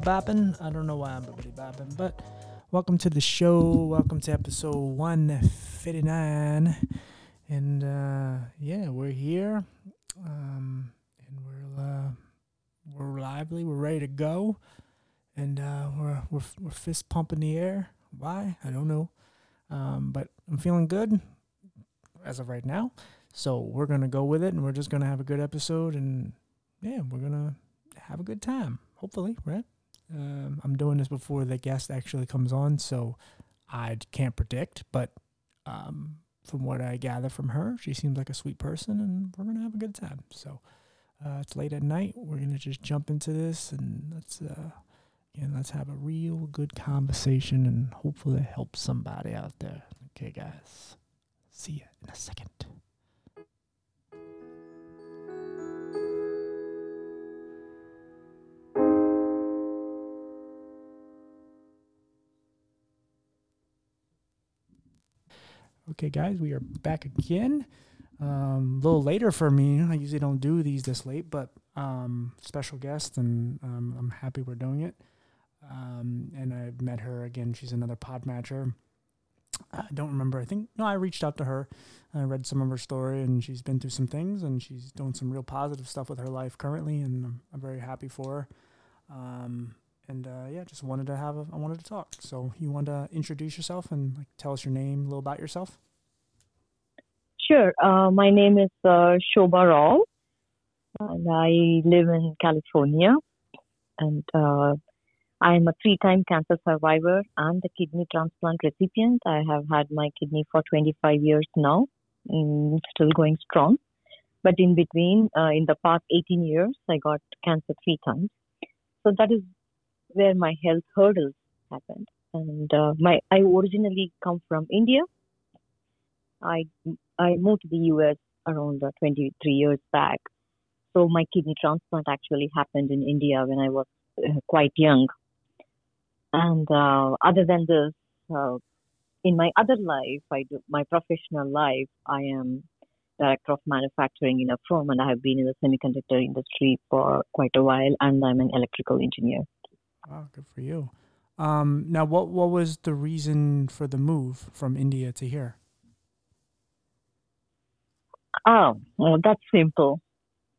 Bibbidi bopping? I don't know why I'm bibbidi bopping, but welcome to the show. Welcome to episode 159. And uh, yeah, we're here. Um, and we're uh, we're lively. We're ready to go. And uh, we're, we're, we're fist pumping the air. Why? I don't know. Um, but I'm feeling good as of right now. So we're gonna go with it, and we're just gonna have a good episode, and yeah, we're gonna have a good time. Hopefully, right? Um, I'm doing this before the guest actually comes on, so I can't predict. But um, from what I gather from her, she seems like a sweet person, and we're gonna have a good time. So uh, it's late at night. We're gonna just jump into this, and let's uh, and let's have a real good conversation, and hopefully help somebody out there. Okay, guys. See you in a second. Okay, guys, we are back again. Um, a little later for me. I usually don't do these this late, but um, special guest, and um, I'm happy we're doing it. Um, and I met her again. She's another pod matcher. I don't remember. I think no, I reached out to her. I read some of her story, and she's been through some things, and she's doing some real positive stuff with her life currently, and I'm, I'm very happy for her. Um, and uh, yeah, just wanted to have a, I wanted to talk. So you want to introduce yourself and like tell us your name, a little about yourself? Sure. Uh, my name is uh, Shoba Rao, and I live in California. And uh, I am a three time cancer survivor and a kidney transplant recipient. I have had my kidney for 25 years now, mm, still going strong. But in between, uh, in the past 18 years, I got cancer three times. So that is where my health hurdles happened. And uh, my I originally come from India. I I moved to the US around uh, 23 years back. So my kidney transplant actually happened in India when I was uh, quite young. And uh, other than this, uh, in my other life, I do my professional life. I am director of manufacturing in a firm, and I have been in the semiconductor industry for quite a while. And I'm an electrical engineer. Wow, good for you. Um, now, what what was the reason for the move from India to here? Oh, well, that's simple.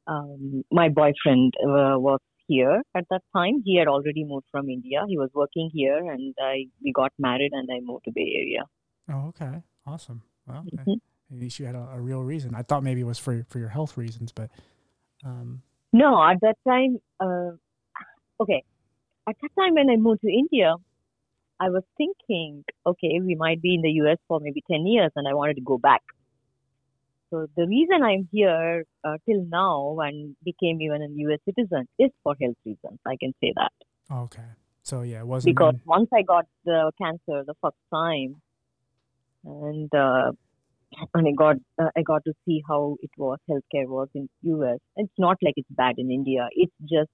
Um, my boyfriend uh, was here at that time. He had already moved from India. He was working here, and I we got married, and I moved to Bay Area. Oh, okay, awesome. Well, Mhm. at least you had a, a real reason. I thought maybe it was for for your health reasons, but um, No, at that time, uh, okay, at that time when I moved to India, I was thinking, okay, we might be in the US for maybe 10 years and I wanted to go back. So the reason I'm here uh, till now and became even a US citizen is for health reasons. I can say that. okay. So yeah, it wasn't Because once I got the cancer the first time and uh, and I got uh, I got to see how it was healthcare was in US. It's not like it's bad in India. It's just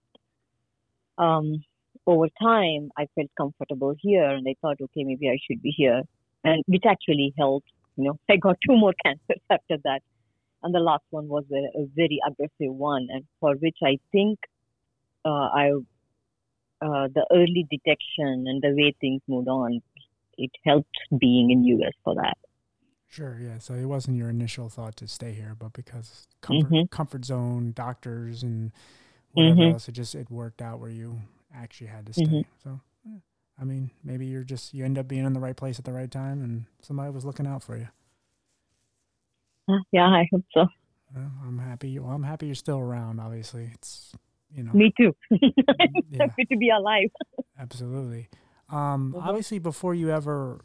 um, over time I felt comfortable here, and I thought, okay, maybe I should be here, and which actually helped. You know, I got two more cancers after that, and the last one was a, a very aggressive one, and for which I think uh, I uh, the early detection and the way things moved on, it helped being in US for that. Sure, yeah. So it wasn't your initial thought to stay here, but because comfort, Mhm. comfort zone, doctors, and whatever Mhm. else, it just it worked out where you actually had to stay. Mhm. So, yeah. I mean, maybe you're just you end up being in the right place at the right time, and somebody was looking out for you. Yeah, I hope so. Well, I'm happy. Well, I'm happy you're still around. Obviously, it's you know Me too. Yeah. Happy to be alive. absolutely. Um, Mhm. obviously, before you ever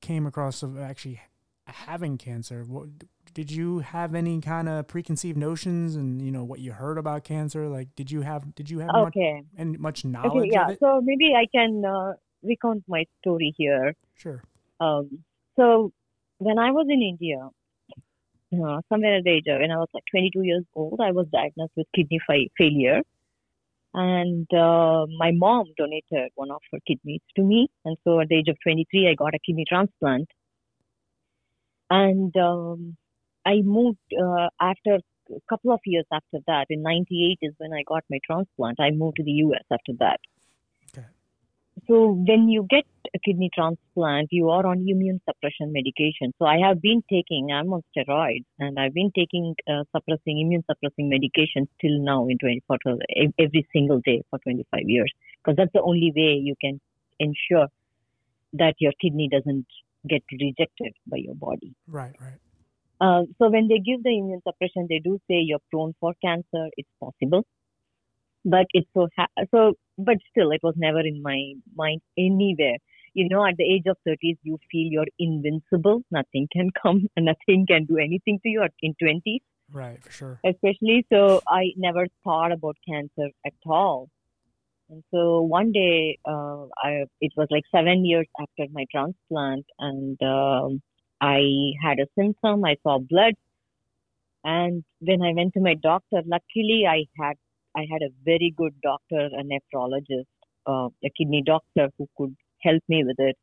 came across of actually having cancer, what did you have any kind of preconceived notions and you know what you heard about cancer? Like, did you have did you have much Okay. and much knowledge Okay, yeah. So maybe I can uh, recount my story here. Sure. Um, so when I was in India, uh, somewhere at the age of when I was like 22 years old, I was diagnosed with kidney fa- failure, and uh, my mom donated one of her kidneys to me, and so at the age of 23, I got a kidney transplant, and um, I moved uh, after a couple of years after that, in 98 is when I got my transplant. I moved to the US after that. Okay. So when you get a kidney transplant, you are on immune suppression medication. So I have been taking, I'm on steroids, and I've been taking uh, suppressing, immune suppressing medication till now in 24 every single day for 25 years, because that's the only way you can ensure that your kidney doesn't get rejected by your body. Right, right. Uh, so when they give the immune suppression, they do say you're prone for cancer. It's possible, but it's so ha- so. But still, it was never in my mind anywhere. You know, at the age of 30s, you feel you're invincible. Nothing can come, and nothing can do anything to you. In 20s, right, for sure. Especially, so I never thought about cancer at all. And so one day, uh, I, it was like seven years after my transplant, and um, I had a symptom. I saw blood, and when I went to my doctor, luckily I had I had a very good doctor, a nephrologist, uh, a kidney doctor who could help me with it.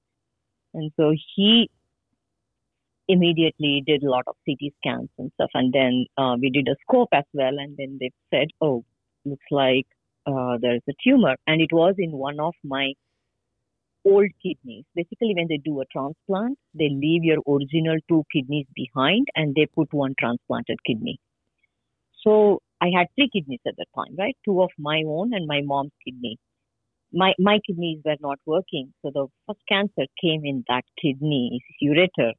And so he immediately did a lot of CT scans and stuff, and then uh, we did a scope as well. And then they said, "Oh, looks like uh, there's a tumor, and it was in one of my old kidneys. Basically, when they do a transplant, they leave your original two kidneys behind and they put one transplanted kidney. So I had three kidneys at that time, right? Two of my own and my mom's kidney. My my kidneys were not working, so the first cancer came in that kidney ureter.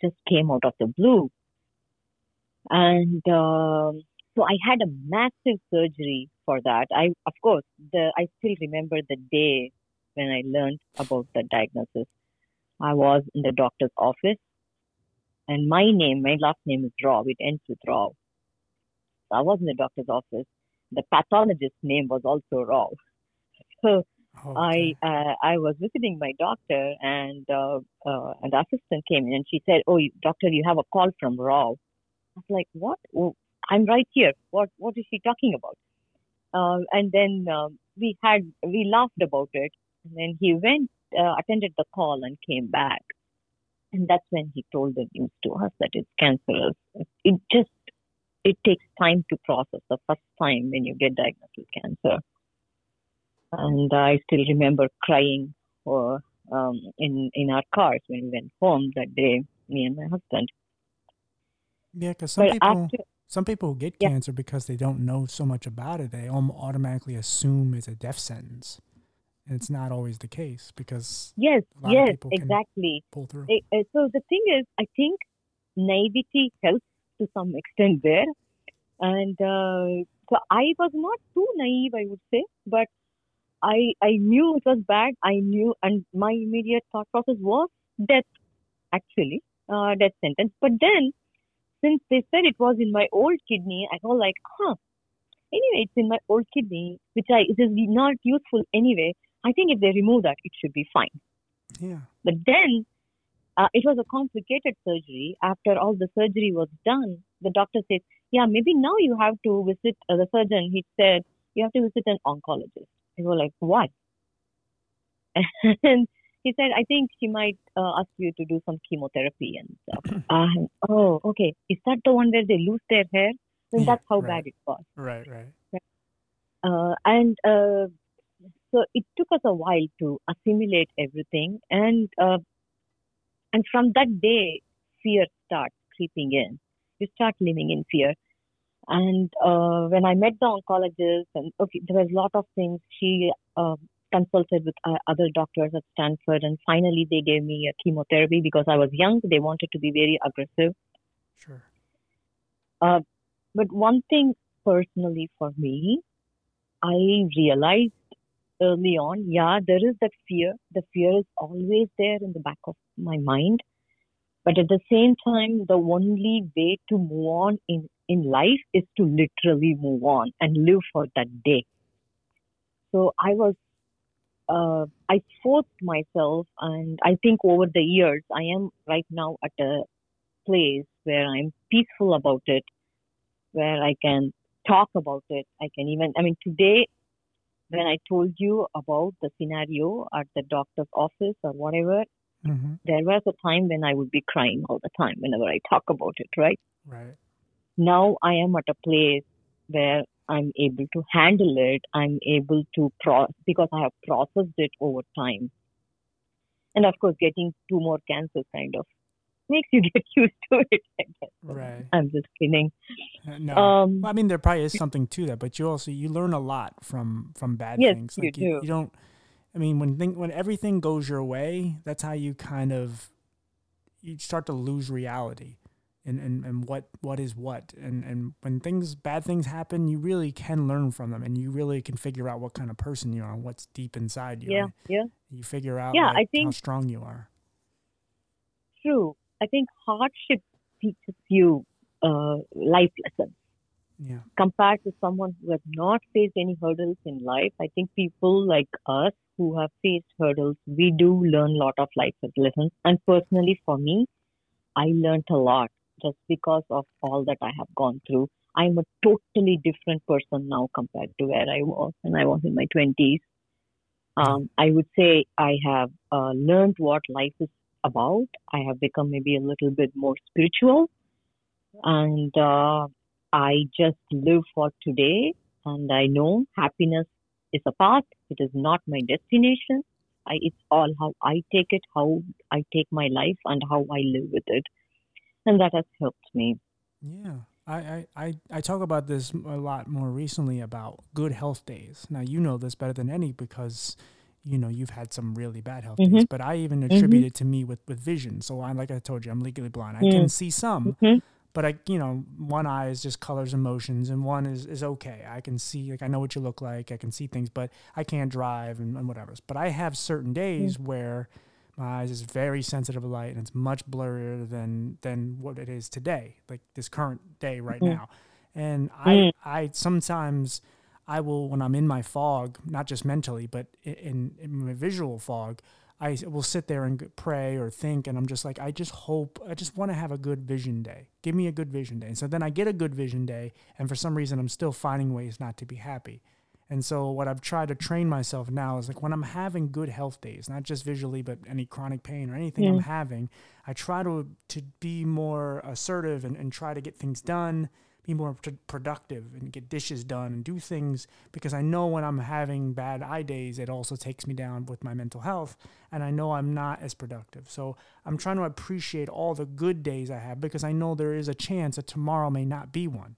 Just came out of the blue, and um, so I had a massive surgery for that. I, of course, the I still remember the day when I learned about the diagnosis. I was in the doctor's office, and my name, my last name is Rao. It ends with Rao. So I was in the doctor's office. The pathologist's name was also Rao. So Okay. I uh, I was visiting my doctor, and uh, uh, and assistant came in, and she said, "Oh, you, doctor, you have a call from Rao." I was like, "What? Oh, I'm right here. What What is she talking about?" Uh, and then um, we had we laughed about it, and then he went uh, attended the call and came back, and that's when he told the news to us that it's cancerous. It just it takes time to process the first time when you get diagnosed with cancer and I still remember crying or um, in in our cars when we went home that day, me and my husband. Yeah, because some But people after, some people who get Yeah. cancer because they don't know so much about it, they automatically assume it's a death sentence, and it's not always the case because yes, a lot of yes, exactly. pull through. Eh, eh, so the thing is, I think naivety helps to some extent there, and uh, so I was not too naive, I would say, but I I knew it was bad. I knew, and my immediate thought process was death, actually, uh, death sentence. But then, since they said it was in my old kidney, I was like, huh. Anyway, it's in my old kidney, which I it is not useful anyway. I think if they remove that, it should be fine. yeah. But then uh, it was a complicated surgery. After all the surgery was done, the doctor said, Yeah, maybe now you have to visit uh, the surgeon. He said, You have to visit an oncologist. We were like, What? And he said, I think she might uh, ask you to do some chemotherapy and stuff. uh, oh, okay. Is that the one where they lose their hair? Then Yeah, that's how right. bad it was. Right, right. Uh, and uh, so it took us a while to assimilate everything, and uh, and from that day, fear starts creeping in. You start living in fear. And uh, when I met the oncologist, and okay, there was a lot of things. She uh, consulted with uh, other doctors at Stanford, and finally they gave me a chemotherapy because I was young. They wanted to be very aggressive. Sure. But one thing personally for me, I realized early on, yeah, there is that fear. The fear is always there in the back of my mind. But at the same time, the only way to move on in, in life is to literally move on and live for that day. So I was, uh, I forced myself, and I think over the years, I am right now at a place where I'm peaceful about it, where I can talk about it. I can even, I mean, today, when I told you about the scenario at the doctor's office or whatever, hmm there was a time when I would be crying all the time whenever I talk about it, right? Right. now I am at a place where I'm able to handle it. I'm able to pro because I have processed it over time. And of course, getting two more cancers kind of makes you get used to it. Right. I'm just kidding. Uh, No, Um, well, I mean there probably is something to that, but you also you learn a lot from from bad Yes, things. you Like you, do. don't. I mean, when thing when everything goes your way, that's how you kind of you start to lose reality, and and, and what what is what, and and when things bad things happen, you really can learn from them, and you really can figure out what kind of person you are, and what's deep inside you. Yeah, yeah, You figure out Yeah, like, I how strong you are. true. I think hardship teaches you uh, life lessons. Yeah. compared to someone who has not faced any hurdles in life, I think people like us who have faced hurdles, we do learn a lot of life lessons. And personally, for me, I learned a lot just because of all that I have gone through. I'm a totally different person now compared to where I was when I was in my 20s. Um, I would say I have uh, learned what life is about. I have become maybe a little bit more spiritual. And uh, I just live for today and I know happiness is a path. It is not my destination. I, it's all how I take it, how I take my life and how I live with it. And that has helped me. Yeah. I, I, I, I talk about this a lot more recently about good health days. Now, you know this better than any because, you know, you've had some really bad health days, Mhm. but I even attribute it to me with, with vision. So, I, like I told you, I'm legally blind. I can Mm. see some, Mhm. but I, you know, one eye is just colors and motions and one is, is okay. I can see, like, I know what you look like. I can see things, but I can't drive and, and whatever. But I have certain days where my eyes is very sensitive to light and it's much blurrier than than what it is today like this current day right Mhm. now and i i sometimes i will when i'm in my fog not just mentally but in, in my visual fog I will sit there and pray or think and i'm just like i just hope i just want to have a good vision day. Give me a good vision day. And so then i get a good vision day and for some reason i'm still finding ways not to be happy. And so what I've tried to train myself now is like when I'm having good health days, not just visually, but any chronic pain or anything I'm Mm. having, I try to to be more assertive and, and try to get things done, be more pr- productive and get dishes done and do things because I know when I'm having bad eye days, it also takes me down with my mental health and I know I'm not as productive. So I'm trying to appreciate all the good days I have because I know there is a chance that tomorrow may not be one.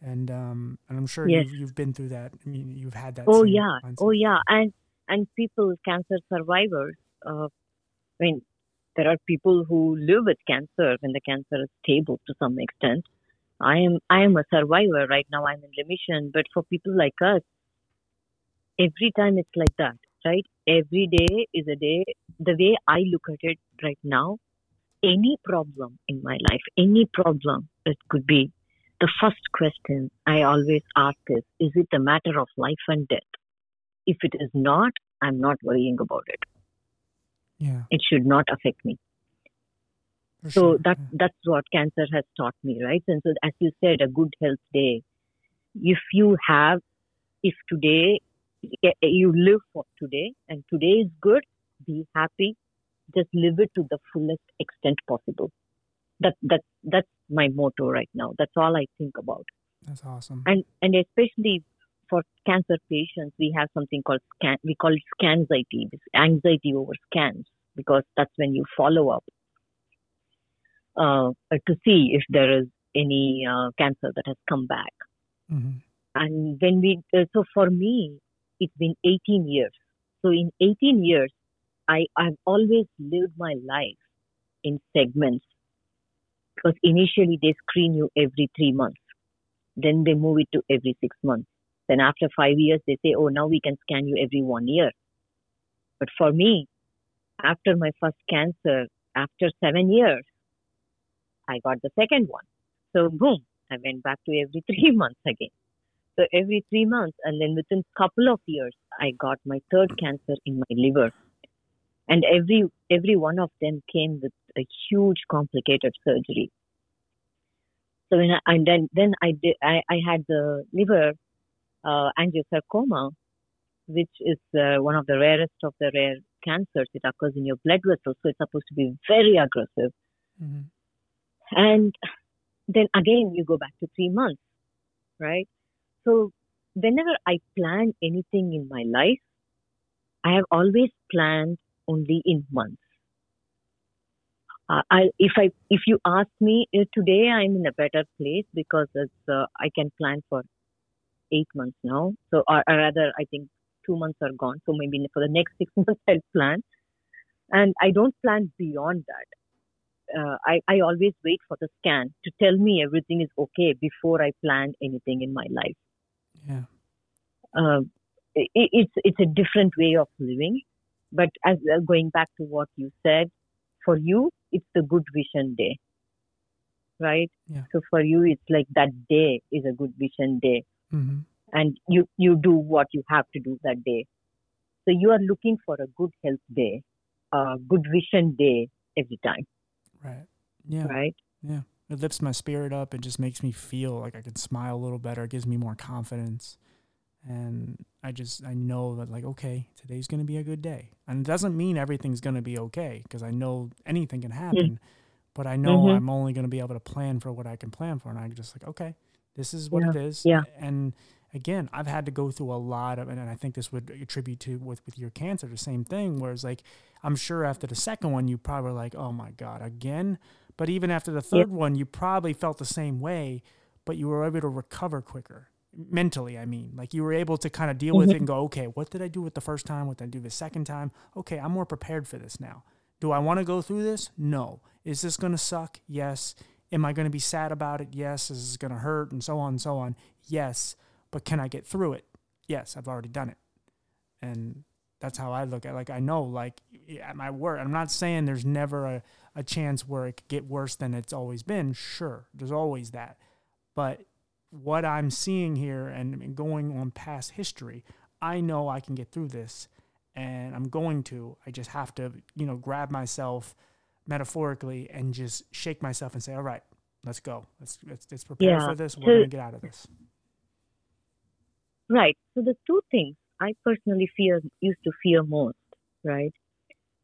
And um, and I'm sure Yes. you've, you've been through that. I mean, you've had that. Oh yeah, mindset. oh yeah, and and people, cancer survivors. Uh, I mean, there are people who live with cancer when the cancer is stable to some extent. I am I am a survivor right now. I'm in remission, but for people like us, every time it's like that, right? Every day is a day. The way I look at it right now, any problem in my life, any problem, it could be the first question I always ask is, is it a matter of life and death? If it is not, I'm not worrying about it. Yeah. It should not affect me. For So sure, that yeah. that's what cancer has taught me, right? And so, as you said, a good health day. If you have, if today you live for today, and today is good, be happy. Just live it to the fullest extent possible. That that that's my motto right now. That's all I think about. That's awesome. and and especially for cancer patients, we have something called scan. We call it scanxiety, this anxiety over scans, because that's when you follow up uh, to see if there is any uh, cancer that has come back. hmm And when we, uh, so for me, it's been 18 years. So in 18 years, I I've always lived my life in segments because initially they screen you every three months. Then they move it to every six months. Then after five years, they say, oh, now we can scan you every one year. But for me, after my first cancer, after seven years, I got the second one. So boom, I went back to every three months again. So every three months, and then within couple of years, I got my third cancer in my liver, and every every one of them came with a huge complicated surgery. So when I, and then then I did I, I had the liver uh, angiosarcoma, which is uh, one of the rarest of the rare cancers. It occurs in your blood vessels, so it's supposed to be very aggressive. hmm And then again you go back to three months, right? So whenever I plan anything in my life, I have always planned only in months. Uh, I, if I if you ask me uh, today, I'm in a better place because uh, I can plan for eight months now. So or, or, rather, I think two months are gone. So maybe for the next six months I'll plan, and I don't plan beyond that. Uh, I I always wait for the scan to tell me everything is okay before I plan anything in my life. Yeah. Uh, it, it's it's a different way of living, but as uh, going back to what you said, for you it's the good vision day right yeah. so for you it's like that day is a good vision day mm-hmm. and you you do what you have to do that day so you are looking for a good health day a good vision day every time right. Yeah. Right? Yeah. It lifts my spirit up it just makes me feel like i can smile a little better. It gives me more confidence. And I just I know that like okay today's gonna be a good day. And it doesn't mean everything's gonna be okay because I know anything can happen mm-hmm. but I know mm-hmm. I'm only gonna be able to plan for what I can plan for. And I'm just like okay this is what yeah. it is. Yeah. And again I've had to go through a lot of and I think this would attribute to with with your cancer the same thing whereas like I'm sure after the second one you probably were like oh my god again? But even after the third one you probably felt the same way but you were able to recover quicker mentally i mean. Like you were able to kind of deal mm-hmm. with it mm-hmm. and go okay what did i do with the first time? What did i do the second time? Okay i'm more prepared for this now. Do i want to go through this? No. Is this going to suck? Yes. Am i going to be sad about it? Yes. Is this going to hurt? And so on and so on. Yes but can i get through it yes i've already done it and that's how i look at it. like i know like at my work i'm not saying there's never a, a chance where it could get worse than it's always been sure there's always that but what I'm seeing here and going on past history, I know I can get through this and I'm going to. I just have to, you know, grab myself metaphorically and just shake myself and say, all right, let's go. Let's, let's, let's prepare yeah. for this. We're to get out of this. Right. So the two things I personally fear, used to fear most, right?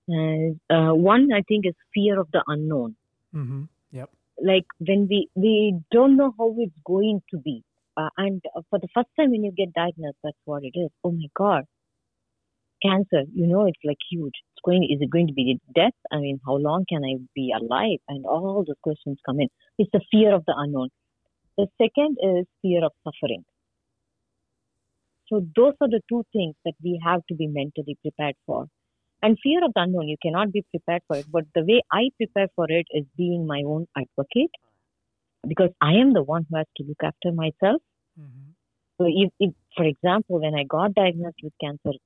And uh, one, I think, is fear of the unknown. Mm-hmm. Yep. Like when we we don't know how it's going to be. Uh, and for the first time when you get diagnosed that's what it is. Oh my god. Cancer you know it's like huge. It's going is it going to be death? I mean how long can i be alive? And all those questions come in. It's the fear of the unknown. The second is fear of suffering so those are the two things that we have to be mentally prepared for and fear of the unknown, you cannot be prepared for it. But the way I prepare for it is being my own advocate because I am the one who has to look after myself. Mm-hmm. So, if, if, for example, when I got diagnosed with cancer,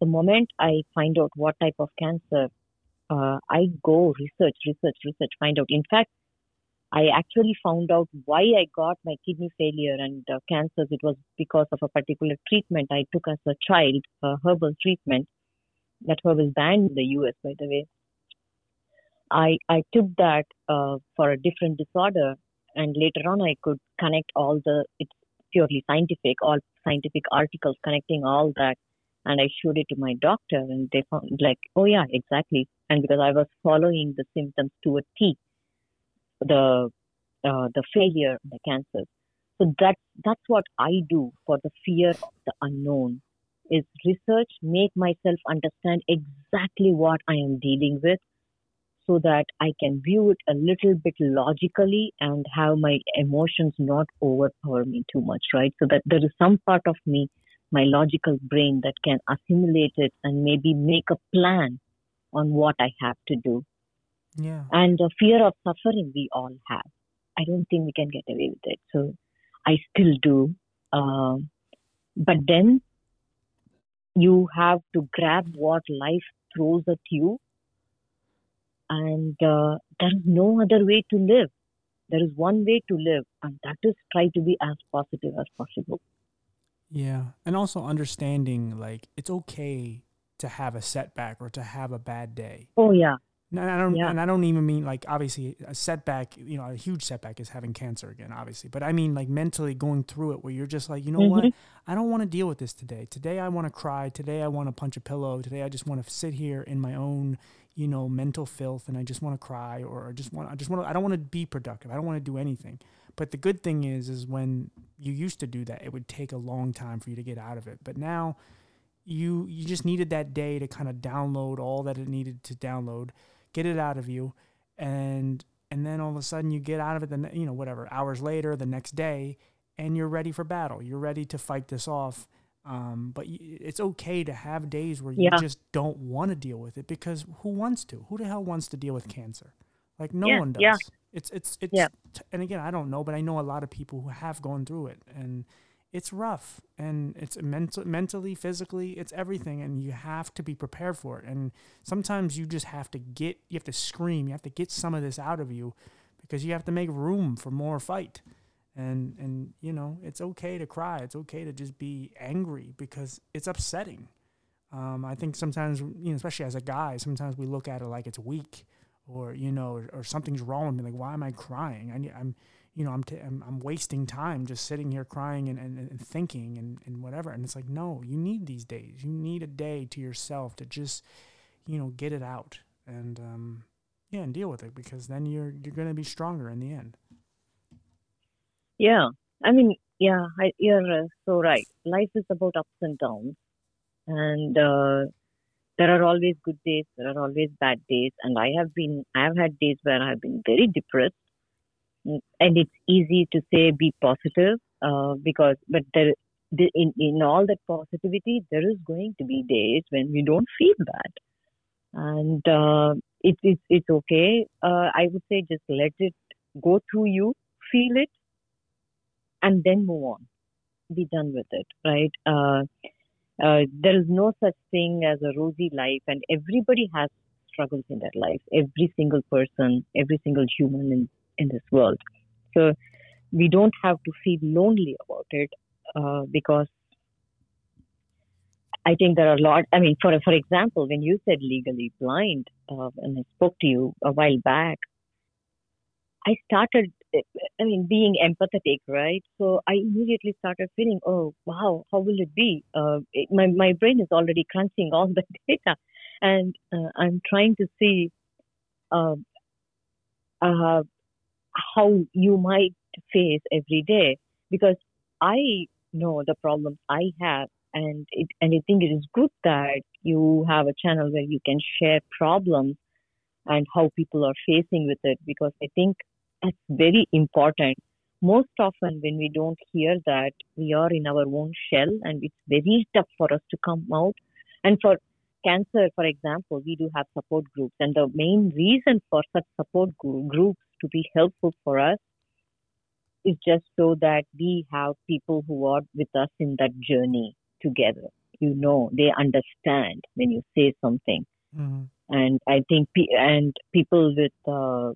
the moment I find out what type of cancer, uh, I go research, research, research, find out. In fact, I actually found out why I got my kidney failure and uh, cancers. It was because of a particular treatment I took as a child, a herbal treatment that herb is banned in the US, by the way. I I took that uh, for a different disorder, and later on I could connect all the it's purely scientific, all scientific articles connecting all that, and I showed it to my doctor, and they found like, oh yeah, exactly, and because I was following the symptoms to a T, the uh, the failure, the cancer. So that's that's what I do for the fear of the unknown is research, make myself understand exactly what I am dealing with so that I can view it a little bit logically and have my emotions not overpower me too much, right? So that there is some part of me, my logical brain, that can assimilate it and maybe make a plan on what I have to do. Yeah. And the fear of suffering we all have. I don't think we can get away with it. So I still do. Um, but then you have to grab what life throws at you and uh, there is no other way to live there is one way to live and that is try to be as positive as possible yeah and also understanding like it's okay to have a setback or to have a bad day oh yeah and I don't, yeah. and I don't even mean like obviously a setback. You know, a huge setback is having cancer again, obviously. But I mean like mentally going through it, where you're just like, you know mm-hmm. what, I don't want to deal with this today. Today I want to cry. Today I want to punch a pillow. Today I just want to sit here in my own, you know, mental filth, and I just want to cry, or I just want, I just want, to, I don't want to be productive. I don't want to do anything. But the good thing is, is when you used to do that, it would take a long time for you to get out of it. But now you you just needed that day to kind of download all that it needed to download, get it out of you, and and then all of a sudden you get out of it Then you know whatever hours later the next day and you're ready for battle you're ready to fight this off um, but it's okay to have days where you Yeah. just don't want to deal with it because who wants to who the hell wants to deal with cancer like no Yeah, one does yeah. it's it's it's Yeah. t- and again i don't know but i know a lot of people who have gone through it and it's rough and it's mental, mentally physically it's everything and you have to be prepared for it. And sometimes you just have to get you have to scream you have to get some of this out of you because you have to make room for more fight. And and you know it's okay to cry it's okay to just be angry because it's upsetting. Um, i think sometimes you know especially as a guy sometimes we look at it like it's weak or you know or, or something's wrong with me like why am i crying? I, i'm you know I'm, t- I'm i'm wasting time just sitting here crying and, and, and thinking and, and whatever and it's like no you need these days you need a day to yourself to just you know get it out and um yeah and deal with it because then you're you're going to be stronger in the end Yeah, I mean, yeah, I, you're uh, so right. Life is about ups and downs, and uh, there are always good days. There are always bad days, and I have been, I have had days where I've been very depressed, and it's easy to say be positive uh, because, but there, the, in in all that positivity, there is going to be days when we don't feel bad, and uh, it's it's it's okay. Uh, I would say just let it go through you, feel it and then move on. Be done with it, right? Uh, uh, there is no such thing as a rosy life, and everybody has struggles in their life. Every single person, every single human in, in this world. So we don't have to feel lonely about it uh, because I think there are a lot. I mean, for for example, when you said legally blind, uh, and I spoke to you a while back, I started, I mean, being empathetic, right? So I immediately started feeling, oh, wow, how will it be? Uh, it, my, my brain is already crunching all the data. And uh, I'm trying to see uh, uh, how you might face every day because I know the problems I have. And it, and I think it is good that you have a channel where you can share problems and how people are facing with it because I think that's very important. Most often, when we don't hear that, we are in our own shell and it's very tough for us to come out. And for cancer, for example, we do have support groups. And the main reason for such support groups to be helpful for us is just so that we have people who are with us in that journey together. You know, they understand when you say something mm-hmm. and I think pe- and people with uh,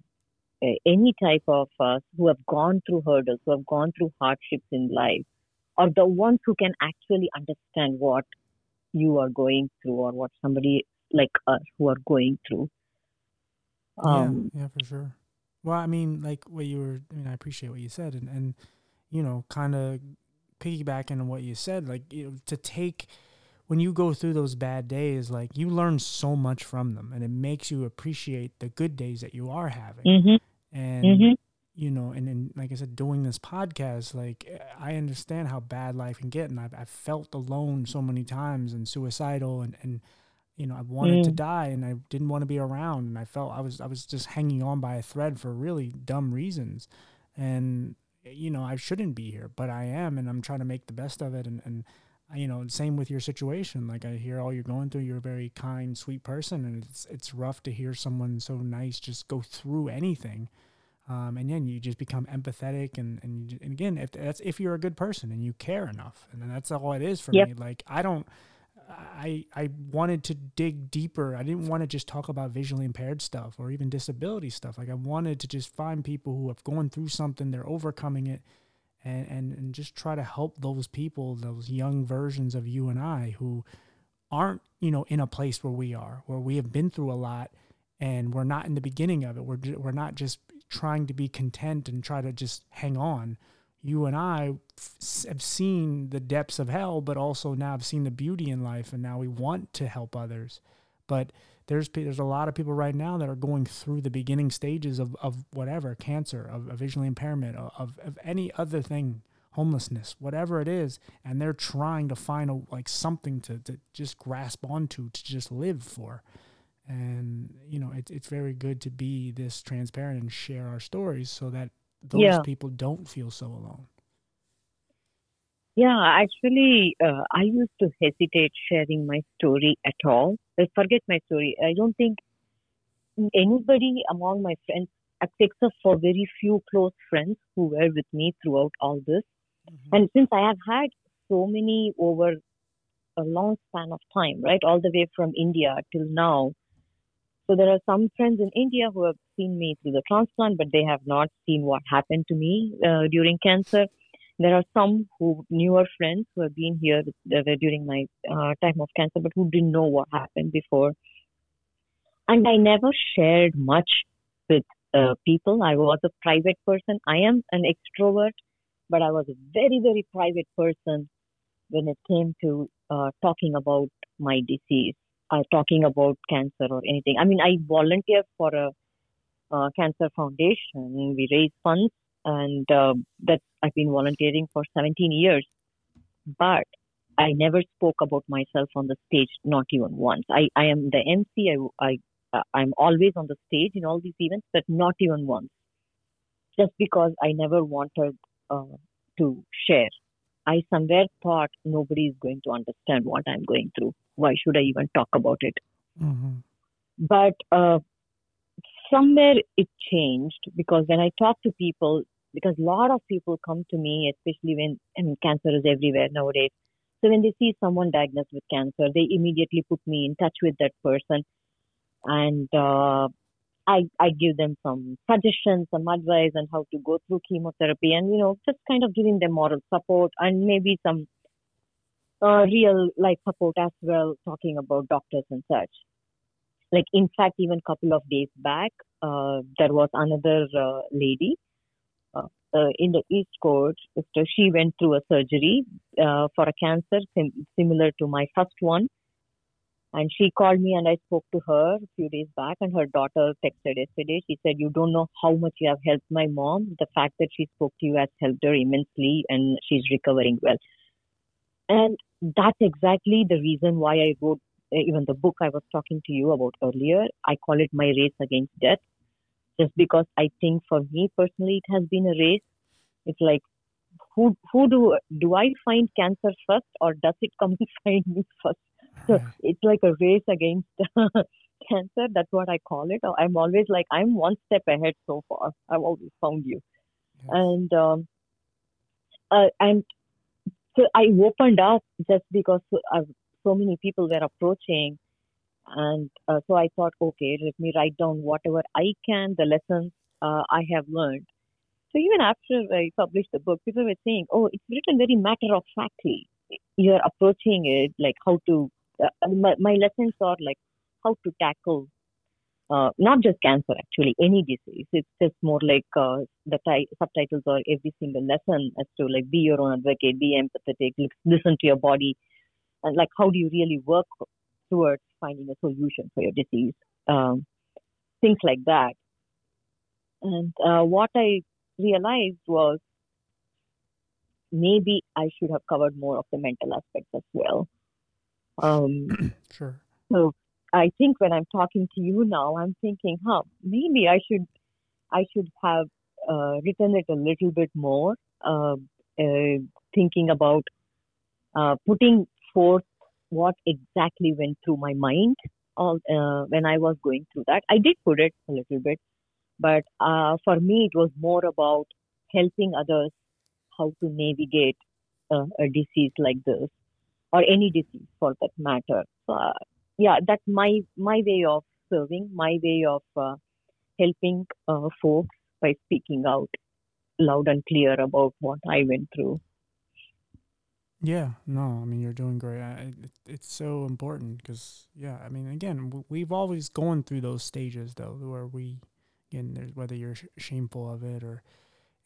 any type of us who have gone through hurdles, who have gone through hardships in life, are the ones who can actually understand what you are going through or what somebody like us who are going through. Um, yeah, yeah, for sure. Well, I mean, like what you were. I mean, I appreciate what you said, and and you know, kind of piggybacking on what you said, like you know, to take when you go through those bad days, like you learn so much from them, and it makes you appreciate the good days that you are having. mhm, And mhm. You know, and like I said, doing this podcast, like I understand how bad life can get, and I've I've felt alone so many times and suicidal, and and you know, I wanted to Mm. die, and I didn't want to be around, and I felt I was I was just hanging on by a thread for really dumb reasons, and you know, I shouldn't be here, but I am, and I'm trying to make the best of it, and and you know, same with your situation. Like I hear all you're going through. You're a very kind, sweet person, and it's it's rough to hear someone so nice just go through anything um, and then you just become empathetic and and, you, and again if that's if you're a good person and you care enough and then that's all it is for Yep. me. Like i don't i i wanted to dig deeper. I didn't want to just talk about visually impaired stuff or even disability stuff. Like i wanted to just find people who have gone through something they're overcoming it and and, and just try to help those people those young versions of you and i who aren't you know in a place where we are where we have been through a lot and we're not in the beginning of it. We're we're not just trying to be content and try to just hang on you and I f- have seen the depths of hell but also now have seen the beauty in life and now we want to help others but there's there's a lot of people right now that are going through the beginning stages of, of whatever cancer, of, of visual impairment, of, of any other thing, homelessness, whatever it is, and they're trying to find a, like something to, to just grasp onto to just live for. And you know, it, it's very good to be this transparent and share our stories so that those Yeah. people don't feel so alone. Yeah, actually, uh, I used to hesitate sharing my story at all. I forget my story. I don't think anybody among my friends, except for very few close friends who were with me throughout all this. And since I have had so many over a long span of time, right, all the way from India till now. So there are some friends in India who have seen me through the transplant, but they have not seen what happened to me uh, during cancer. There are some who newer friends who have been here uh, during my uh, time of cancer, but who didn't know what happened before. And I never shared much with uh, people. I was a private person. I am an extrovert, but I was a very, very private person when it came to uh, talking about my disease, uh, talking about cancer or anything. I mean, I volunteer for a uh, cancer foundation. We raise funds, and uh, that I've been volunteering for 17 years. But I never spoke about myself on the stage, not even once. I, I am the MC. I, I uh, I'm always on the stage in all these events, but not even once. Just because I never wanted uh, to share. I somewhere thought nobody is going to understand what I'm going through. Why should I even talk about it? Mm-hmm. But uh, somewhere it changed because when I talk to people, because a lot of people come to me, especially when I mean cancer is everywhere nowadays. So when they see someone diagnosed with cancer, they immediately put me in touch with that person, and uh, I I give them some suggestions, some advice on how to go through chemotherapy, and you know just kind of giving them moral support and maybe some uh, real life support as well, talking about doctors and such. Like in fact even a couple of days back uh, there was another uh, lady uh, uh, in the east coast. She went through a surgery uh, for a cancer sim- similar to my first one. And she called me and i spoke to her a few days back and her daughter texted yesterday. She said you don't know how much you have helped my mom. The fact that she spoke to you has helped her immensely and she's recovering well. And that's exactly the reason why i wrote uh, even the book I was talking to you about earlier, I call it My Race Against Death, just because I think for me personally it has been a race. It's like, who who do do I find cancer first, or does it come and find me first? So it's like a race against cancer. That's what I call it. I'm always like I'm one step ahead so far. I've always found you, Yes. and um, uh, and so I opened up just because uh, so many people were approaching, and uh, so I thought, okay, let me write down whatever I can, the lessons uh, I have learned. So even after I published the book, people were saying, oh, it's written very matter of factly. You're approaching it like how to. Uh, my, my lessons are like how to tackle uh, not just cancer actually any disease. It's just more like uh, the ti- subtitles are every single lesson as to like be your own advocate be empathetic listen to your body. And like how do you really work towards finding a solution for your disease? Um, things like that. And uh, what i realized was maybe i should have covered more of the mental aspects as well. Um, Sure. so I think when I'm talking to you now, I'm thinking, huh, maybe I should, I should have uh, written it a little bit more, uh, uh, thinking about uh, putting forth what exactly went through my mind all, uh, when I was going through that. I did put it a little bit, but uh, for me, it was more about helping others how to navigate a disease like this or any disease for that matter. So, yeah, that's my my way of serving, my way of uh, helping uh, folks by speaking out loud and clear about what I went through. Yeah, no, I mean you're doing great. I, it, it's so important because yeah, I mean again, we've always gone through those stages though, where we, again, whether you're sh- shameful of it or,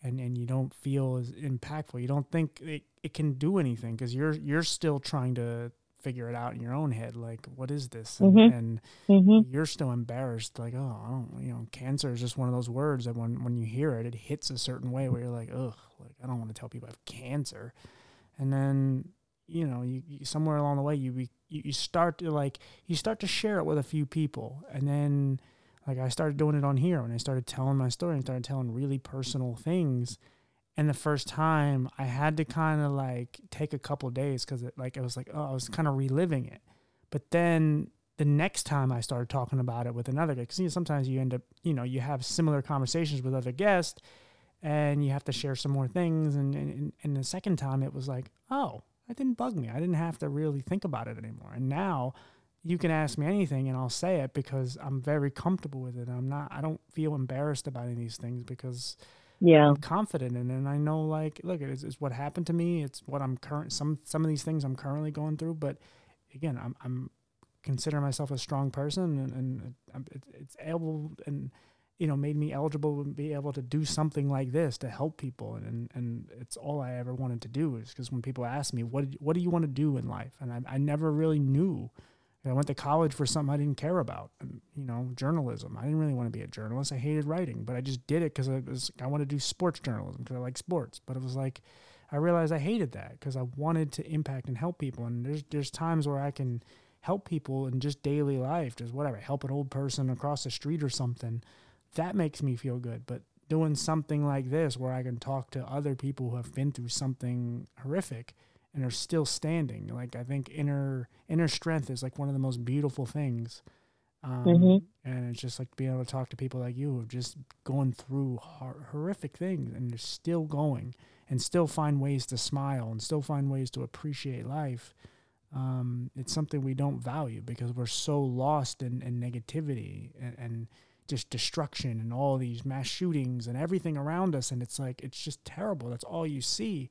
and and you don't feel as impactful. You don't think it, it can do anything because you're you're still trying to figure it out in your own head. Like, what is this? And, Mhm. and Mm-hmm. you're still embarrassed. Like, oh, I don't, you know, cancer is just one of those words that when when you hear it, it hits a certain way where you're like, ugh, like I don't want to tell people I have cancer. And then you know, you, you somewhere along the way, you, be, you you start to like you start to share it with a few people, and then like I started doing it on here when I started telling my story and started telling really personal things. And the first time I had to kind of like take a couple days because it like it was like oh I was kind of reliving it, but then the next time I started talking about it with another guy, because you know, sometimes you end up, you know, you have similar conversations with other guests, and you have to share some more things. And and, and the second time, it was like, oh, that didn't bug me. I didn't have to really think about it anymore. And now, you can ask me anything, and I'll say it because I'm very comfortable with it. I'm not. I don't feel embarrassed about any of these things because Yeah. Confident in it. And I know, like, look, it's, it's what happened to me. It's what I'm current. Some some of these things I'm currently going through, but again, I'm I'm consider myself a strong person, and, and I'm- it's, able and you know made me eligible to be able to do something like this to help people, and and it's all I ever wanted to do. Is because when people ask me what what do you want to do in life, and I, I never really knew. I went to college for something I didn't care about, um, you know, journalism. I didn't really want to be a journalist. I hated writing, but I just did it because I was I want to do sports journalism because I like sports. But it was like I realized I hated that because I wanted to impact and help people. And there's there's times where I can help people in just daily life, just whatever, help an old person across the street or something. That makes me feel good. But doing something like this where I can talk to other people who have been through something horrific and are still standing. Like I think inner inner strength is like one of the most beautiful things. Um, Mhm. And it's just like being able to talk to people like you who have just going through hor- horrific things and they're still going and still find ways to smile and still find ways to appreciate life. Um, it's something we don't value because we're so lost in, in negativity and, and just destruction and all these mass shootings and everything around us. And it's like, it's just terrible. That's all you see.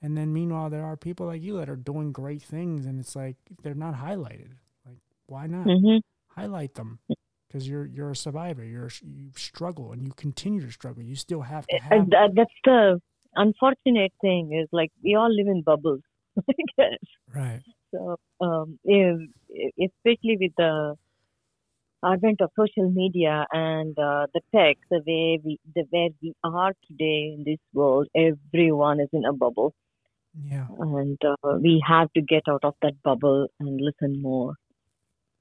And then meanwhile, there are people like you that are doing great things, and it's like they're not highlighted. Like, why not Mm-hmm. highlight them? Because you're you're a survivor. You're you struggle and you continue to struggle. You still have to have. And that, that's the unfortunate thing is like we all live in bubbles, I guess. right. So, um, if, especially with the advent of social media and uh, the tech, the way we, the where we are today in this world, everyone is in a bubble, Yeah. and uh, we have to get out of that bubble and listen more.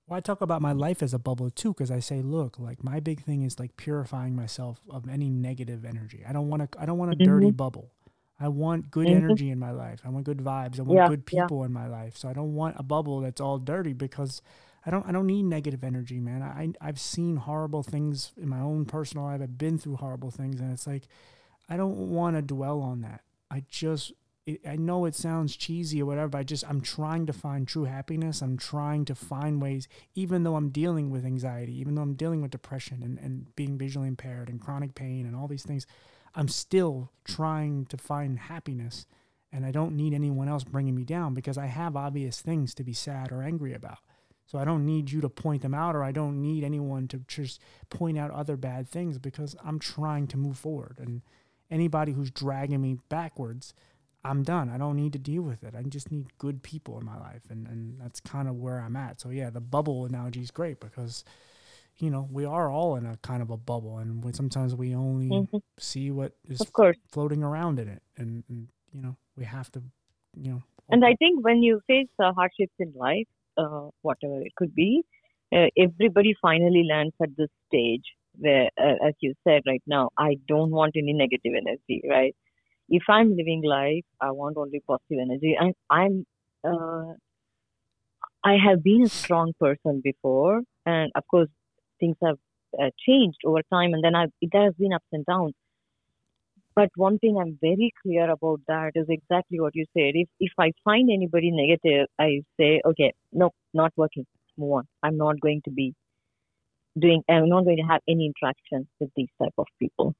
Well, I talk about my life as a bubble too, because I say, look, like my big thing is like purifying myself of any negative energy. I don't want to. I don't want a dirty Mhm. bubble. I want good Mhm. energy in my life. I want good vibes. I want Yeah, good yeah. people in my life. So I don't want a bubble that's all dirty because I don't. I don't need negative energy, man. I I've seen horrible things in my own personal life. I've been through horrible things, and it's like I don't want to dwell on that. I just. It, I know it sounds cheesy or whatever, but I just I'm trying to find true happiness. I'm trying to find ways even though I'm dealing with anxiety, even though I'm dealing with depression and, and being visually impaired and chronic pain and all these things, I'm still trying to find happiness. And I don't need anyone else bringing me down because I have obvious things to be sad or angry about. So I don't need you to point them out or I don't need anyone to just point out other bad things because I'm trying to move forward. And anybody who's dragging me backwards, I'm done. I don't need to deal with it. I just need good people in my life, and and that's kind of where I'm at. So yeah, the bubble analogy is great because, you know, we are all in a kind of a bubble, and we, sometimes we only Mhm. see what is Of course. floating around in it, and, and you know we have to, you know. And I think when you face uh, hardships in life, uh, whatever it could be, uh, everybody finally lands at this stage where, uh, as you said right now, I don't want any negative energy, right? If I'm living life, I want only positive energy. And I'm, uh, I have been a strong person before, and of course, things have uh, changed over time, and then I've, there has been ups and downs. But one thing I'm very clear about that is exactly what you said. If if I find anybody negative, I say, okay, no, not working. Move on. I'm not going to be doing. I'm not going to have any interaction with these type of people.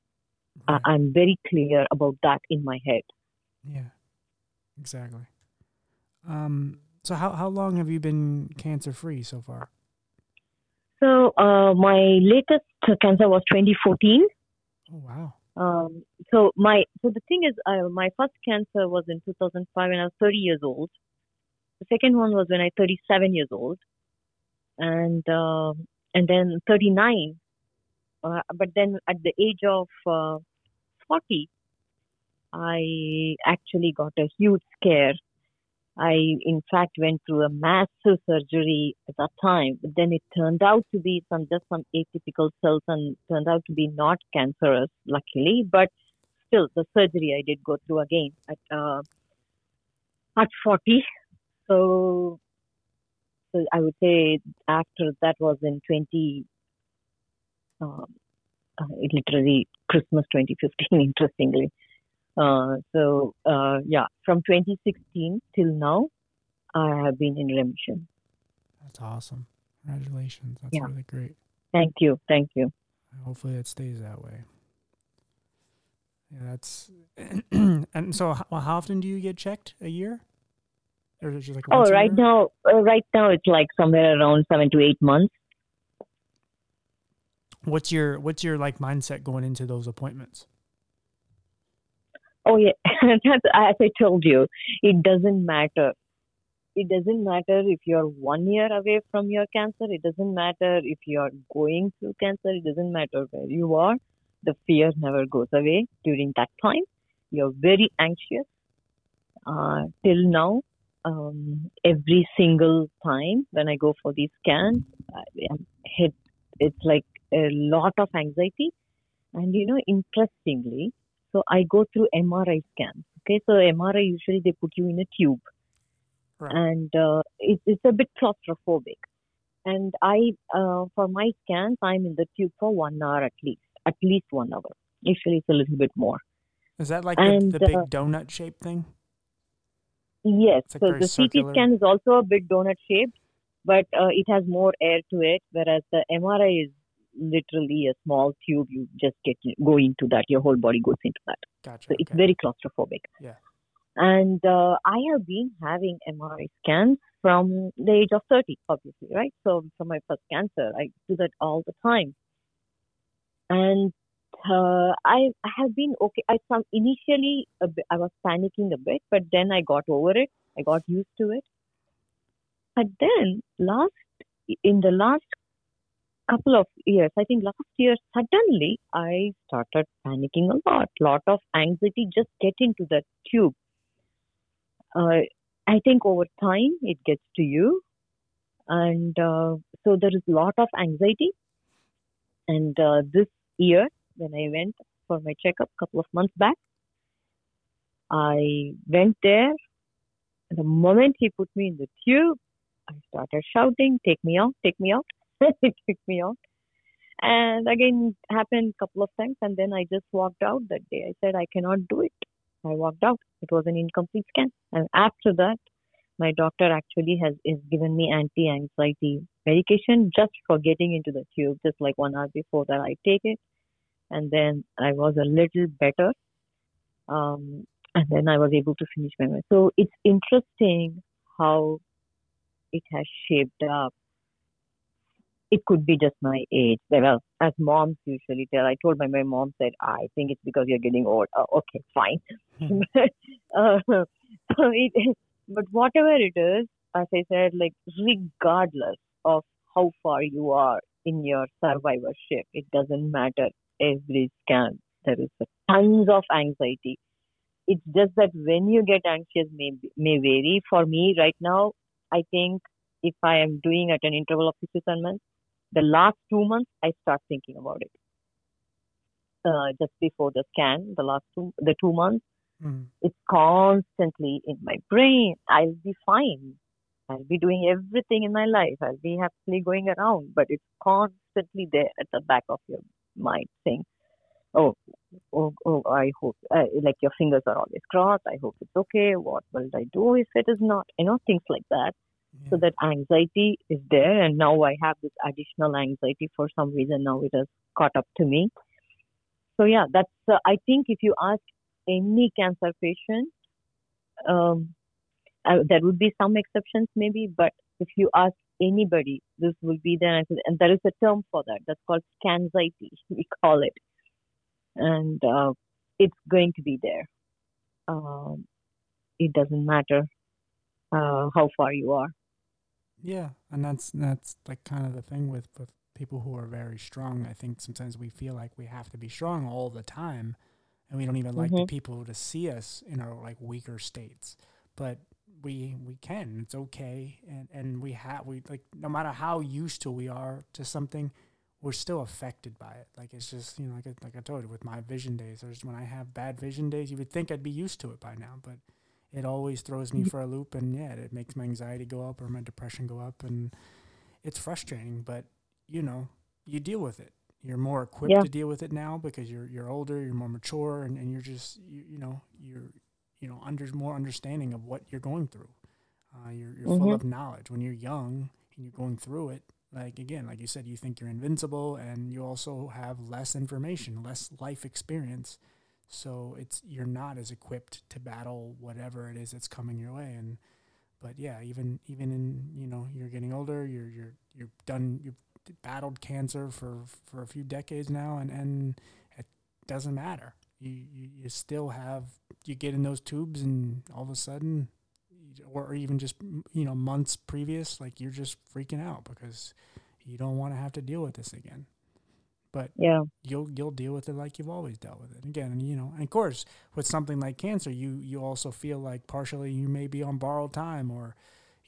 Right. I, I'm very clear about that in my head. yeah, exactly. Um. So how how long have you been cancer free so far? So uh, my latest cancer was 2014. Oh wow. Um, so my so the thing is, uh, my first cancer was in 2005, when I was 30 years old. The second one was when I 37 years old, and uh, and then 39. But then at the age of uh, 40, I actually got a huge scare. I, in fact, went through a massive surgery at that time, but then it turned out to be some just some atypical cells and turned out to be not cancerous, luckily. But still, the surgery I did go through again at uh, at 40. So, so I would say after that was in 20, um, uh, literally Christmas 2015, interestingly. Uh, so uh, yeah, from 2016 till now, I have been in remission. That's awesome. Congratulations. That's Yeah. really great. Thank you, thank you. Hopefully it stays that way. Yeah, that's and so how, how often do you get checked a year? Or is it just like Oh, right now, uh, right now it's like somewhere around seven to eight months. What's your what's your like mindset going into those appointments? Oh yeah, That's, as I told you, it doesn't matter. It doesn't matter if you're one year away from your cancer. It doesn't matter if you're going through cancer. It doesn't matter where you are. The fear never goes away during that time. You're very anxious. Uh, till now, um, every single time when I go for these scans, I am hit. It's like a lot of anxiety. And you know, interestingly, so I go through MRI scans. Okay, so MRI usually they put you in a tube, Right. and uh, it, it's a bit claustrophobic. And I, uh, for my scans, I'm in the tube for one hour at least, at least one hour. Usually it's a little bit more. Is that like the, and, the big uh, donut shaped thing? Yes, like so the circular. CT scan is also a bit donut shaped, but uh, it has more air to it, whereas the MRI is literally a small tube. You just get go into that. Your whole body goes into that. Gotcha. So it's okay. very claustrophobic. Yeah. And uh, I have been having MRI scans from the age of 30, obviously, right? So from my first cancer, I do that all the time. And uh, I, I have been okay. I some initially a bit, I was panicking a bit, but then I got over it. I got used to it. But then last in the last couple of years, I think last year, suddenly I started panicking a lot, lot of anxiety just getting to that tube. Uh, I think over time it gets to you, and uh, so there is a lot of anxiety. And uh, this year, when I went for my checkup a couple of months back, I went there. The moment he put me in the tube, I started shouting, "Take me out! Take me out!" he kicked me out. And again, it happened a couple of times. And then I just walked out that day. I said, I cannot do it. I walked out. It was an incomplete scan. And after that, my doctor actually has is given me anti-anxiety medication just for getting into the tube. Just like one hour before that, I take it, and then I was a little better. Um, and then I was able to finish my. So it's interesting how it has shaped up it could be just my age. Well, as moms usually tell, I told my, my mom said, I think it's because you're getting old. Uh, okay, fine. Hmm. uh, so it, but whatever it is, as I said, like regardless of how far you are in your survivorship, it doesn't matter. Every scan, there is a tons of anxiety. It's just that when you get anxious may may vary. For me, right now, I think if I am doing at an interval of six to seven months, the last two months I start thinking about it. Uh, just before the scan, the last two, the two months, Mhm. it's constantly in my brain. I'll be fine. I'll be doing everything in my life. I'll be happily going around, but it's constantly there at the back of your mind saying, "Oh, oh, oh I hope." Uh, like your fingers are always crossed. I hope it's okay. What will I do if it is not? You know, things like that. So that anxiety is there, and now I have this additional anxiety for some reason. Now it has caught up to me. So yeah, that's. Uh, I think if you ask any cancer patient, um, uh, there would be some exceptions maybe, but if you ask anybody, this will be the answer. And there is a term for that. That's called scanxiety. We call it, and uh, it's going to be there. Um, it doesn't matter uh, how far you are. Yeah, and that's that's like kind of the thing with with people who are very strong. I think sometimes we feel like we have to be strong all the time, and we don't even mm-hmm. like the mm-hmm. people to see us in our like weaker states. But we we can. It's okay, and and we have we like no matter how used to we are to something, we're still affected by it. Like it's just you know like I, like I told you with my vision days. There's when I have bad vision days, you would think I'd be used to it by now, but it always throws me for a loop, and yeah, it makes my anxiety go up or my depression go up, and it's frustrating. But you know, you deal with it. You're more equipped yeah. to deal with it now because you're you're older, you're more mature, and, and you're just you, you know you're you know under more understanding of what you're going through. Uh, you're you're mm-hmm. full of knowledge when you're young and you're going through it. Like again, like you said, you think you're invincible, and you also have less information, less life experience. So it's you're not as equipped to battle whatever it is that's coming your way. And but yeah, even even in you know you're getting older, you're you're you're done. You've battled cancer for for a few decades now, and and it doesn't matter you, you, you still have you get in those tubes and all of a sudden or even just you know months previous like you're just freaking out because you don't want to have to deal with this again but yeah. you'll you'll deal with it like you've always dealt with it. Again you know and of course with something like cancer you you also feel like partially you may be on borrowed time or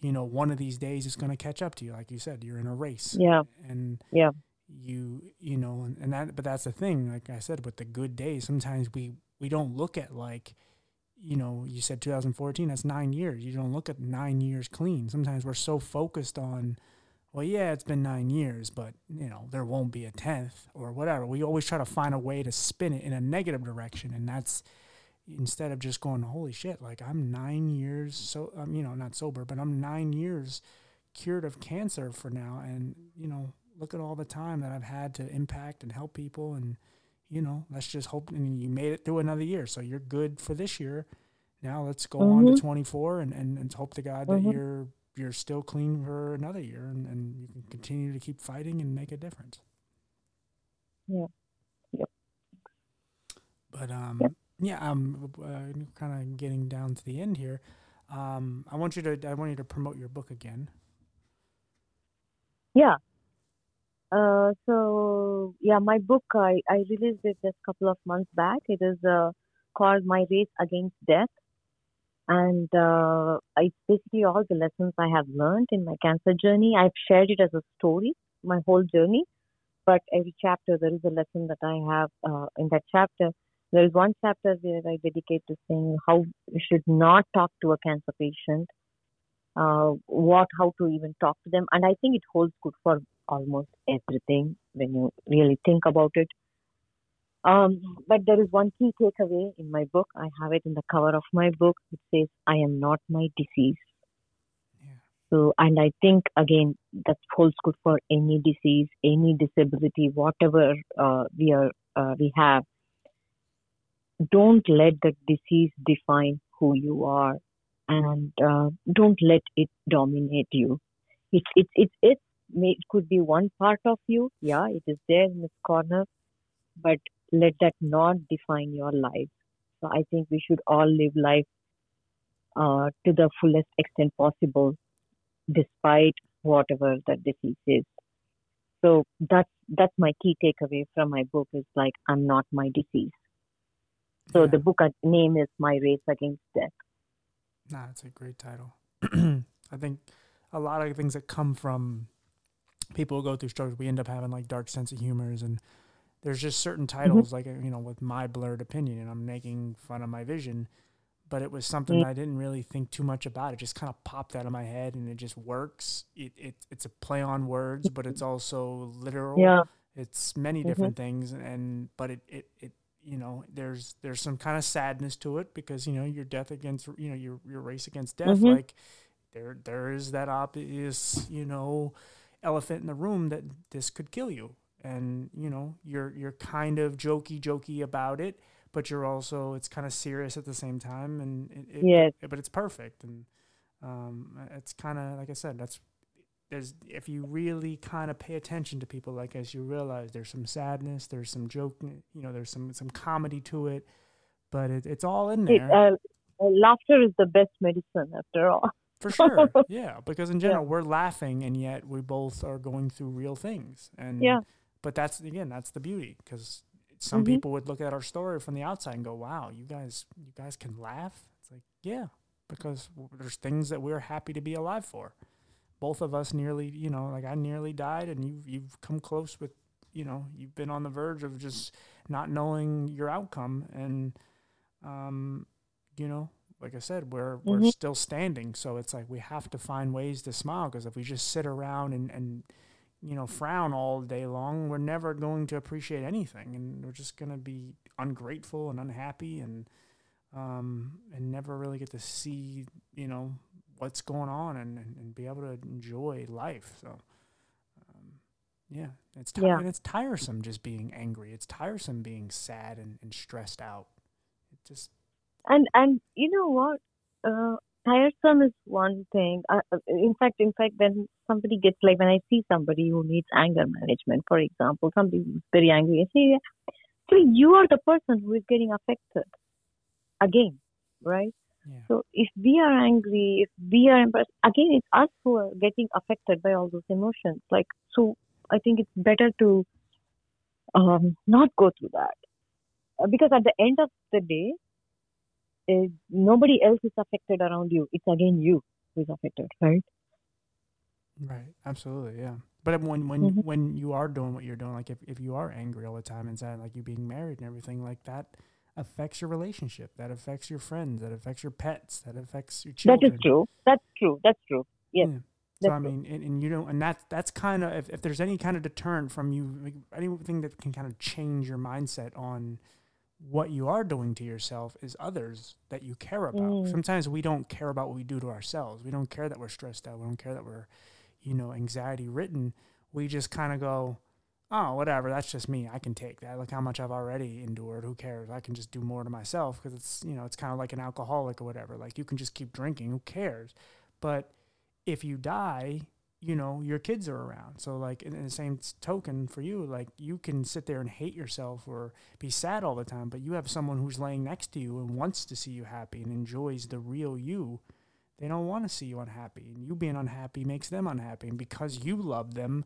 you know one of these days it's going to catch up to you. Like you said you're in a race. Yeah. And yeah. you you know and, and that but that's the thing like i said with the good days sometimes we we don't look at like you know you said 2014 that's nine years. You don't look at nine years clean. Sometimes we're so focused on well yeah it's been nine years but you know there won't be a tenth or whatever we always try to find a way to spin it in a negative direction and that's instead of just going holy shit like i'm nine years so um, you know not sober but i'm nine years cured of cancer for now and you know look at all the time that I've had to impact and help people. And, you know, let's just hope. And you made it through another year. So you're good for this year. Now let's go mm-hmm. on to mm-hmm. 24 and, and, and hope to God mm-hmm. that you're you're still clean for another year and, and you can continue to keep fighting and make a difference. Yeah. Yep. But um, yep. yeah, I'm uh, kind of getting down to the end here. Um, I want you to I want you to promote your book again. Yeah, uh, so yeah, my book I, I released it just a couple of months back. It is uh, called My Race Against Death, and uh, it's basically all the lessons I have learned in my cancer journey. I've shared it as a story, my whole journey, but every chapter there is a lesson that I have uh, in that chapter. There is one chapter where I dedicate to saying how you should not talk to a cancer patient, uh, what how to even talk to them, and I think it holds good for almost everything when you really think about it. Um, but there is one key takeaway in my book. I have it in the cover of my book. It says, I am not my disease. Yeah. So, and I think again, that holds good for any disease, any disability, whatever uh, we are, uh, we have. Don't let the disease define who you are, and uh, don't let it dominate you. It's it's it's it's may, it could be one part of you. Yeah, it is there in this corner, but let that not define your life. So I think we should all live life uh, to the fullest extent possible, despite whatever the disease is. So that's that's my key takeaway from my book is like I'm not my disease. So yeah. the book name is My Race Against Death. Nah, it's a great title. I think a lot of things that come from people who go through struggles, we end up having like dark sense of humors and there's just certain mm-hmm. titles mm-hmm. like you know with my blurred opinion and I'm making fun of my vision, but it was something mm-hmm. I didn't really think too much about. It just kind of popped out of my head and it just works. It, it it's a play on words, but it's also literal. Yeah. It's many mm-hmm. different things and but it, it it you know there's there's some kind of sadness to it because you know your death against you know your your race against death mm-hmm. like there there is that obvious you know elephant in the room that this could kill you and you know you're you're kind of jokey jokey about it but you're also it's kind of serious at the same time and it, it yes. but it's perfect and um, it's kind of like i said that's there's if you really kind of pay attention to people like as you realize there's some sadness there's some joke you know there's some some comedy to it but it, it's all in there it, uh, laughter is the best medicine after all For sure. yeah. Because in general, we're laughing and yet we both are going through real things. And Yeah. But that's, again, that's the beauty because some Mhm. people would look at our story from the outside and go, wow, you guys, you guys can laugh. It's like, yeah, because there's things that we're happy to be alive for. Both of us nearly, you know, like I nearly died and you've, you've come close with, you know, you've been on the verge of just not knowing your outcome. And, um, you know, like I said, we're we're Mhm. still standing. So it's like we have to find ways to smile because if we just sit around and and you know frown all day long, we're never going to appreciate anything, and we're just gonna be ungrateful and unhappy and um and never really get to see you know what's going on and and, be able to enjoy life. So. um, Yeah, it's ti- Yeah. it's tiresome just being angry. It's tiresome being sad and, and stressed out. It just and and you know what uh, tiresome is one thing uh, uh, in fact in fact when somebody gets like when i see somebody who needs anger management for example somebody who's very angry i say so you are the person who is getting affected again right yeah. so if we are angry if we are embarrassed again it's us who are getting affected by all those emotions like so i think it's better to um, not go through that Uh, because at the end of the day is nobody else is affected around you. It's again you who is affected, right? Right. Absolutely. Yeah. But when when Mhm. when you are doing what you're doing, like if, if you are angry all the time and sad, like you being married and everything, like that affects your relationship. That affects your friends. That affects your pets. That affects your children. That is true. That's true. That's true. Yes. Yeah. So I mean, and, and you know, and that's that's kind of if, if there's any kind of deterrent from you, like anything that can kind of change your mindset on what you are doing to yourself is others that you care about. Mm. Sometimes we don't care about what we do to ourselves. We don't care that we're stressed out. We don't care that we're, you know, anxiety written, We just kind of go, oh, whatever. That's just me. I can take that. Look how much I've already endured. Who cares? I can just do more to myself because it's, you know, it's kind of like an alcoholic or whatever. Like you can just keep drinking. Who cares? But if you die, you know, your kids are around. So like in, the same token for you, like you can sit there and hate yourself or be sad all the time, but you have someone who's laying next to you and wants to see you happy and enjoys the real you. They don't want to see you unhappy, and you being unhappy makes them unhappy. And because you love them,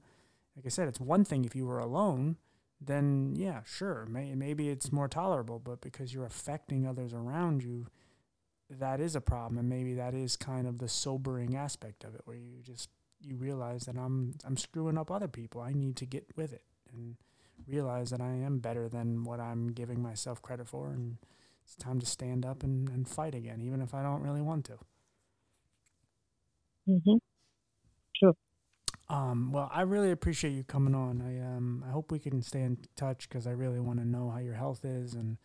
like I said, it's one thing if you were alone, then yeah, sure, may, maybe it's more tolerable. But because you're affecting others around you, that is a problem, and maybe that is kind of the sobering aspect of it, where you just you realize that I'm I'm screwing up other people. I need to get with it and realize that I am better than what I'm giving myself credit for, and it's time to stand up and, and fight again, even if I don't really want to. Hmm Um, well, I really appreciate you coming on. I um, I hope we can stay in touch because I really want to know how your health is and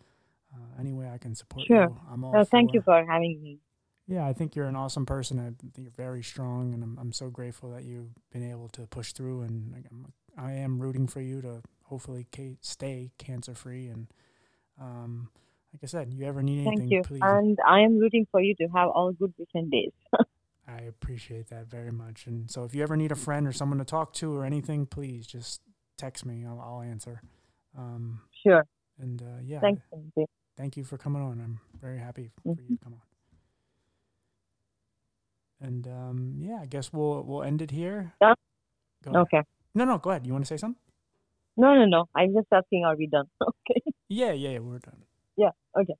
uh, any way I can support Sure. you. I'm all Uh, thank you for having me. Yeah, I think you're an awesome person. I think you're very strong, and I'm I'm so grateful that you've been able to push through. And I'm, I am rooting for you to hopefully ca- stay cancer free. And um, like I said, you ever need anything, Thank you. please. And I am rooting for you to have all good weekend days. I appreciate that very much. And so, if you ever need a friend or someone to talk to or anything, please just text me. I'll, I'll answer. Um, sure. and uh, yeah, Thanks, Sanjay. thank you for coming on. I'm very happy for Mm-hmm. you to come on. And um, yeah, I guess we'll we'll end it here. Ahead. Okay. No, no, go ahead. You want to say something? No, no, no. I'm just asking, are we done? Okay. Yeah, yeah, yeah we're done. Yeah. Okay.